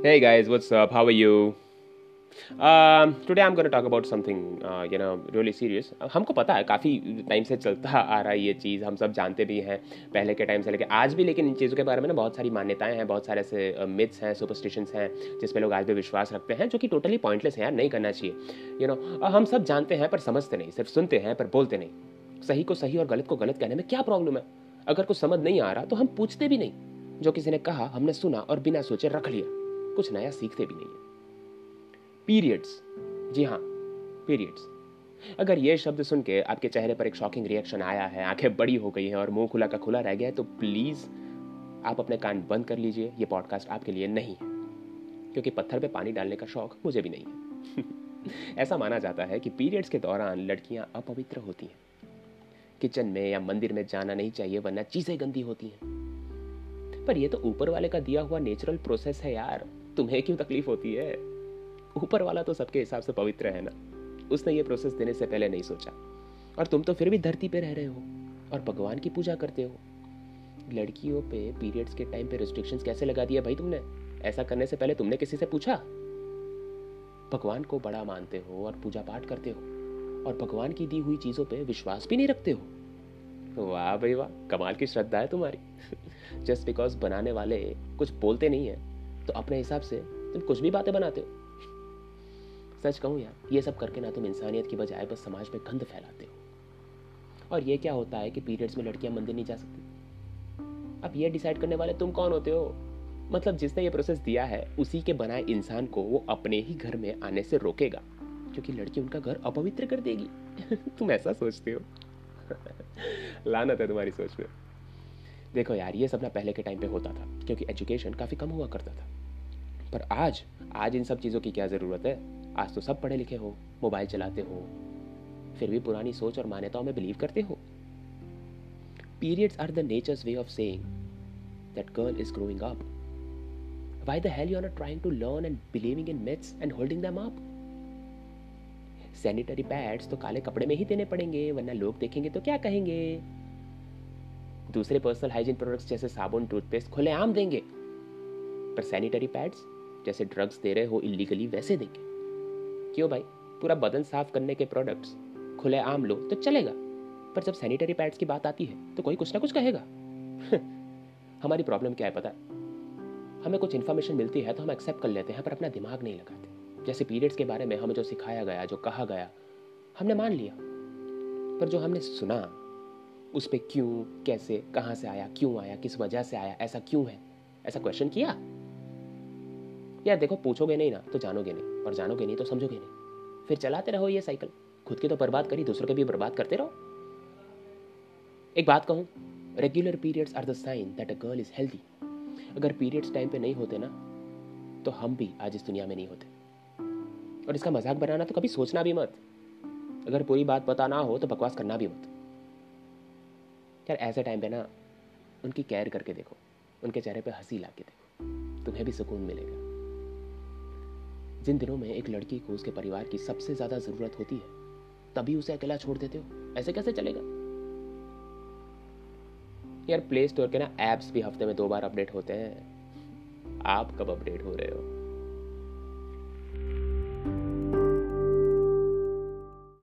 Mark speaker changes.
Speaker 1: Hey guys, what's up? How are you? Um, today I'm going to talk about something, uh, you know, really serious. हमको पता है काफ़ी time से चलता आ रहा है ये चीज़ हम सब जानते भी हैं पहले के टाइम से लेके आज भी लेकिन इन चीज़ों के बारे में ना बहुत सारी मान्यताएँ हैं बहुत सारे ऐसे मिथ्स हैं सुपरस्टिशंस हैं जिस पे लोग आज भी विश्वास रखते हैं जो कि टोटली पॉइंटलेस है यार नहीं करना चाहिए यू नो know, हम सब जानते हैं पर समझते नहीं सिर्फ़ सुनते हैं पर बोलते नहीं सही को सही और गलत को गलत कहने में क्या प्रॉब्लम है अगर कुछ समझ नहीं आ रहा तो हम पूछते भी नहीं जो किसी ने कहा हमने सुना और बिना सोचे रख लिया कुछ नया सीखते भी नहीं है। पीरियड्स जी हाँ पीरियड्स अगर ये शब्द सुन के आपके चेहरे पर एक शॉकिंग रिएक्शन आया है, आँखें बड़ी हो गई हैं और मुँह खुला का खुला रह गया है तो प्लीज़ आप अपने कान बंद कर लीजिए। ये पॉडकास्ट आपके लिए नहीं है, क्योंकि पत्थर पे पानी डालने का शौक मुझे भी नहीं है। ऐसा माना जाता है कि पीरियड्स के दौरान लड़कियाँ अपवित्र होती हैं। किचन में या मंदिर में जाना नहीं चाहिए, वरना चीज़ें गंदी होती हैं। पर ये तो ऊपर वाले का दिया हुआ नेचुरल प्रोसेस है यार। तुम्हें क्यों तकलीफ़ होती है? ऊपर वाला तो सबके हिसाब से पवित्र है ना? उसने ये प्रोसेस देने से पहले नहीं सोचा। और तुम तो फिर भी धरती पे रह रहे हो और भगवान की पूजा करते हो। लड़कियों पे पीरियड्स के टाइम पे रिस्ट्रिक्शंस कैसे लगा दिया भाई तुमने? ऐसा करने से पहले तुमने किसी से पूछा? भगवान को बड़ा मानते हो और पूजा पाठ करते हो और भगवान की दी हुई चीज़ों पे विश्वास भी नहीं रखते हो। वाह भाई वाह, कमाल की श्रद्धा है तुम्हारी। जस्ट बिकॉज़ बनाने वाले कुछ बोलते नहीं है। तो अपने हिसाब से तुम कुछ भी बातें बनाते हो। सच कहूँ यार, ये सब करके ना तुम इंसानियत की बजाय बस समाज में गंद फैलाते हो। और ये क्या होता है कि पीरियड्स में लड़कियाँ मंदिर नहीं जा सकती? अब ये डिसाइड करने वाले तुम कौन होते हो? मतलब जिसने ये प्रोसेस दिया है, उसी के बनाए इंसान को वो अपने ही घर में आने से रोकेगा। क्योंकि लड़की उनका घर अपवित्र कर देगी। तुम ऐसा सोचते हो। लानत है तुम्हारी सोच में। देखो यार, ये सब ना पहले के टाइम पे होता था, क्योंकि एजुकेशन काफ़ी कम हुआ करता था। पर आज आज इन सब चीज़ों की क्या ज़रूरत है? आज तो सब पढ़े लिखे हो, मोबाइल चलाते हो, फिर भी पुरानी सोच और मान्यताओं में बिलीव करते हो। Periods are the nature's way of saying that girl is growing up the hell you are not trying to learn and believing in myths and holding them up? Sanitary pads तो काले कपड़े में ही देने पड़ेंगे, वरना लोग देखेंगे तो क्या कहेंगे? दूसरे पर्सनल हाइजीन प्रोडक्ट्स जैसे साबुन टूथपेस्ट खुले आम देंगे। पर सैनिटरी पैड्स जैसे ड्रग्स दे रहे हो इलीगली वैसे देंगे। क्यों भाई? पूरा बदन साफ़ करने के प्रोडक्ट्स खुले आम लो तो चलेगा। पर जब सैनिटरी पैड्स की बात आती है तो कोई कुछ ना कुछ कहेगा। हमारी प्रॉब्लम क्या है पता? है हमें कुछ इन्फॉर्मेशन मिलती है तो हम एक्सेप्ट कर लेते हैं, पर अपना दिमाग नहीं लगाते। जैसे पीरियड्स के बारे में हमें जो सिखाया गया, जो कहा गया, हमने मान लिया। पर जो हमने सुना उस पर क्यों, कैसे, कहाँ से आया, क्यों आया, किस वजह से आया, ऐसा क्यों है? ऐसा क्वेश्चन किया? यार देखो, पूछोगे नहीं ना तो जानोगे नहीं, और जानोगे नहीं तो समझोगे नहीं। फिर चलाते रहो ये साइकिल खुद की तो बर्बाद करी, दूसरों के भी बर्बाद करते रहो। एक बात कहूँ regular periods are the sign that a girl is healthy अगर पीरियड्स टाइम पे नहीं होते ना तो हम भी आज इस दुनिया में नहीं होते। और इसका मज़ाक बनाना तो कभी सोचना भी मत। अगर पूरी बात पता ना हो तो बकवास करना भी मत। यार ऐसे टाइम पे ना, उनकी केयर करके देखो, उनके चेहरे पे हँसी ला के देखो, तुम्हें भी सुकून मिलेगा। जिन दिनों में एक लड़की को उसके परिवार की सबसे ज़्यादा ज़रूरत होती है, तभी उसे अकेला छोड़ देते हो। ऐसे कैसे चलेगा? यार प्ले स्टोर के ना ऐप्स भी हफ़्ते में दो बार अपडेट होते हैं। आप कब अपडेट हो रहे हो?